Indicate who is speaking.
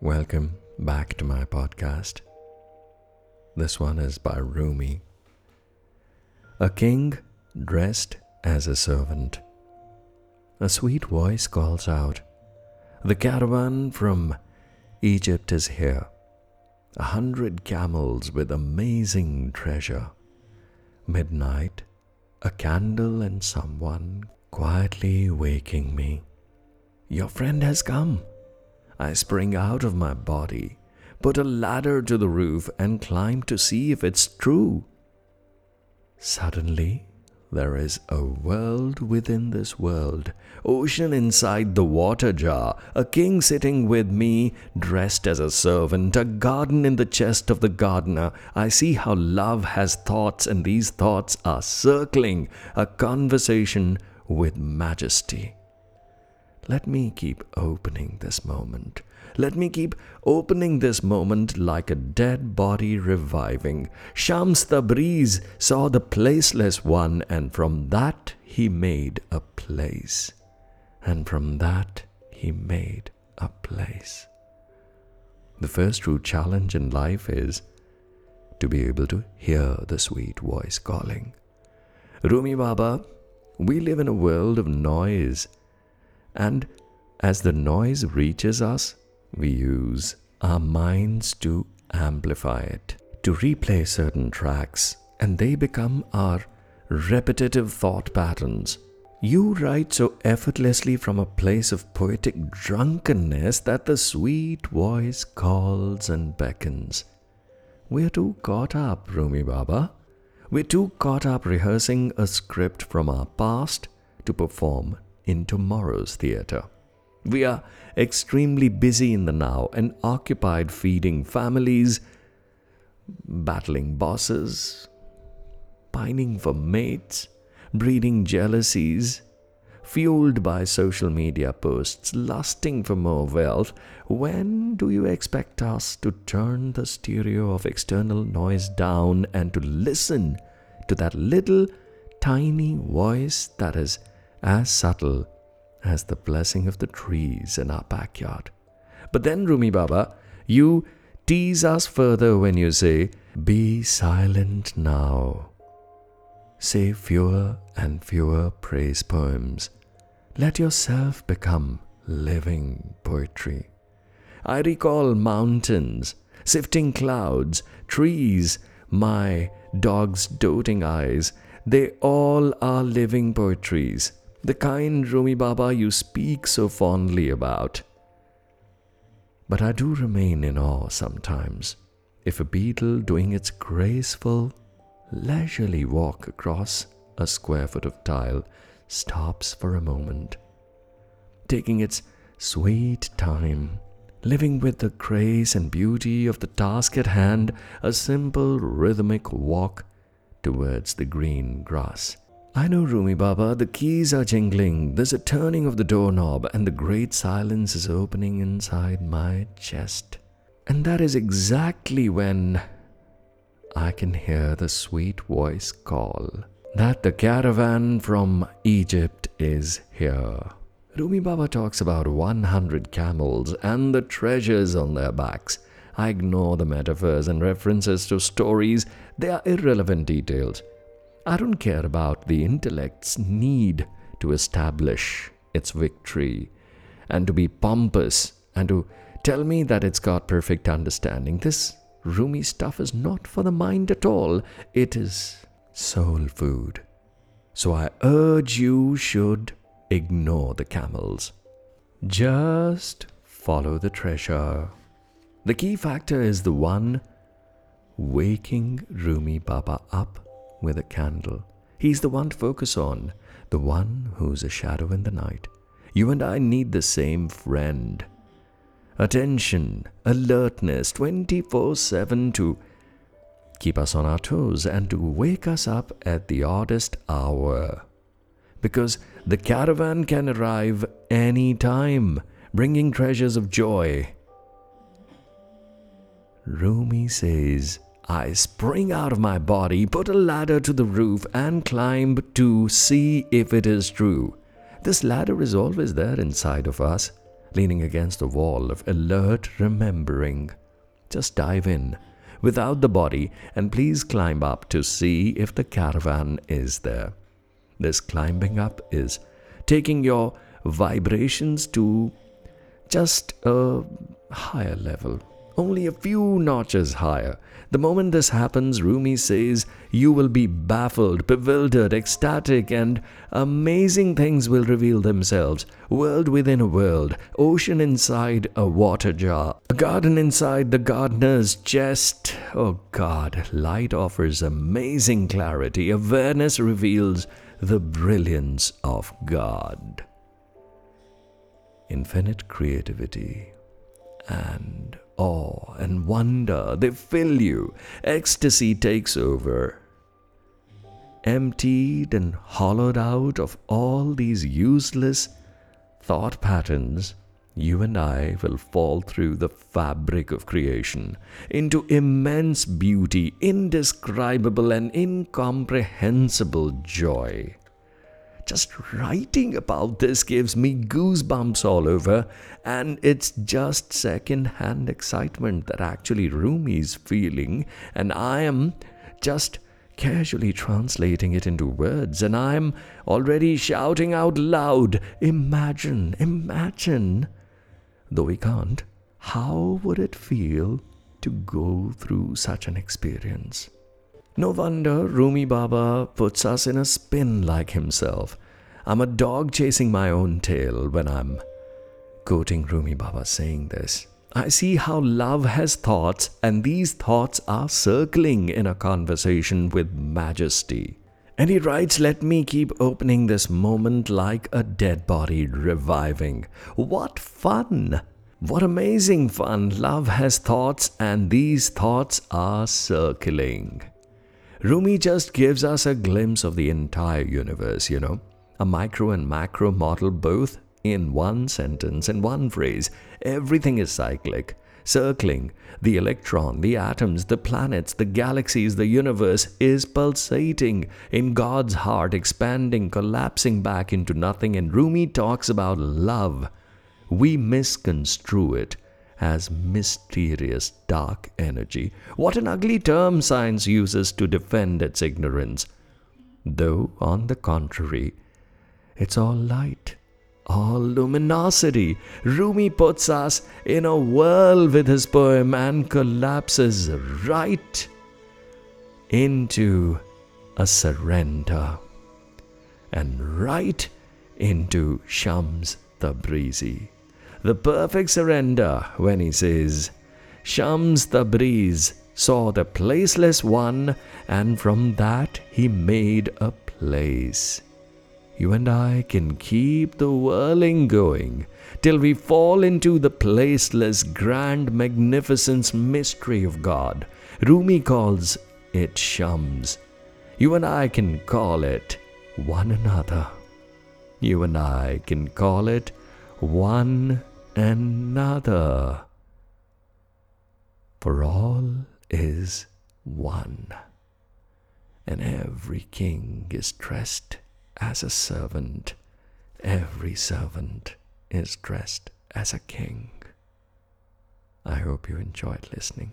Speaker 1: Welcome back to my podcast. This one is by Rumi. A king dressed as a servant. A sweet voice calls out, The caravan from Egypt is here. A hundred camels with amazing treasure. Midnight, a candle and someone quietly waking me. Your friend has come. I spring out of my body, put a ladder to the roof, and climb to see if it's true. Suddenly, there is a world within this world, ocean inside the water jar, a king sitting with me, dressed as a servant, a garden in the chest of the gardener. I see how love has thoughts, and these thoughts are circling a conversation with majesty. Let me keep opening this moment. Let me keep opening this moment like a dead body reviving. Shams Tabriz saw the placeless one, and from that he made a place. And from that he made a place. The first true challenge in life is to be able to hear the sweet voice calling. Rumi Baba, we live in a world of noise and as the noise reaches us, we use our minds to amplify it, to replay certain tracks, and they become our repetitive thought patterns. You write so effortlessly from a place of poetic drunkenness that the sweet voice calls and beckons. We're too caught up, Rumi Baba. We're too caught up rehearsing a script from our past to perform in tomorrow's theatre. We are extremely busy in the now and occupied feeding families, battling bosses, pining for mates, breeding jealousies, fueled by social media posts, lusting for more wealth. When do you expect us to turn the stereo of external noise down and to listen to that little tiny voice that is as subtle as the blessing of the trees in our backyard. But then, Rumi Baba, you tease us further when you say, Be silent now. Say fewer and fewer praise poems. Let yourself become living poetry. I recall mountains, sifting clouds, trees, my dog's doting eyes. They all are living poetries the kind Rumi Baba you speak so fondly about. But I do remain in awe sometimes if a beetle doing its graceful, leisurely walk across a square foot of tile stops for a moment, taking its sweet time, living with the grace and beauty of the task at hand, a simple rhythmic walk towards the green grass I know, Rumi Baba, the keys are jingling, there's a turning of the doorknob, and the great silence is opening inside my chest. And that is exactly when I can hear the sweet voice call that the caravan from Egypt is here. Rumi Baba talks about 100 camels and the treasures on their backs. I ignore the metaphors and references to stories, they are irrelevant details. I don't care about the intellect's need to establish its victory and to be pompous and to tell me that it's got perfect understanding. This Rumi stuff is not for the mind at all, it is soul food. So I urge you should ignore the camels. Just follow the treasure. The key factor is the one waking Rumi Baba up with a candle. He's the one to focus on, the one who's a shadow in the night. You and I need the same friend. Attention, alertness 24 7 to keep us on our toes and to wake us up at the oddest hour. Because the caravan can arrive any time, bringing treasures of joy. Rumi says, I spring out of my body, put a ladder to the roof, and climb to see if it is true. This ladder is always there inside of us. leaning against the wall of alert remembering. Just dive in without the body and please climb up to see if the caravan is there. This climbing up is taking your vibrations to just a higher level, only a few notches higher. The moment this happens, Rumi says, you will be baffled, bewildered, ecstatic, and amazing things will reveal themselves. World within a world, ocean inside a water jar, a garden inside the gardener's chest. Oh God, light offers amazing clarity, awareness reveals the brilliance of God. Infinite creativity and awe and wonder, they fill you. Ecstasy takes over. Emptied and hollowed out of all these useless thought patterns, you and I will fall through the fabric of creation into immense beauty, indescribable and incomprehensible joy. Just writing about this gives me goosebumps all over, and it's just second hand excitement that actually Rumi's feeling, and I am just casually translating it into words, and I'm already shouting out loud, Imagine, imagine. Though we can't, how would it feel to go through such an experience? No wonder Rumi Baba puts us in a spin like himself. I'm a dog chasing my own tail when I'm quoting Rumi Baba saying this. I see how love has thoughts, and these thoughts are circling in a conversation with majesty. And he writes, Let me keep opening this moment like a dead body reviving. What fun! What amazing fun! Love has thoughts, and these thoughts are circling. Rumi just gives us a glimpse of the entire universe, you know, a micro and macro model both in one sentence and one phrase. Everything is cyclic, circling. The electron, the atoms, the planets, the galaxies, the universe is pulsating in God's heart, expanding, collapsing back into nothing. And Rumi talks about love. We misconstrue it as mysterious dark energy. What an ugly term science uses to defend its ignorance. Though, on the contrary, it's all light, all luminosity. Rumi puts us in a whirl with his poem and collapses right into a surrender and right into Shams Tabrizi the perfect surrender when he says, Shams Tabriz saw the placeless one, and from that he made a place. You and I can keep the whirling going till we fall into the placeless, grand, magnificence mystery of God. Rumi calls it Shams. You and I can call it one another. You and I can call it one another. For all is one, and every king is dressed as a servant, every servant is dressed as a king. I hope you enjoyed listening.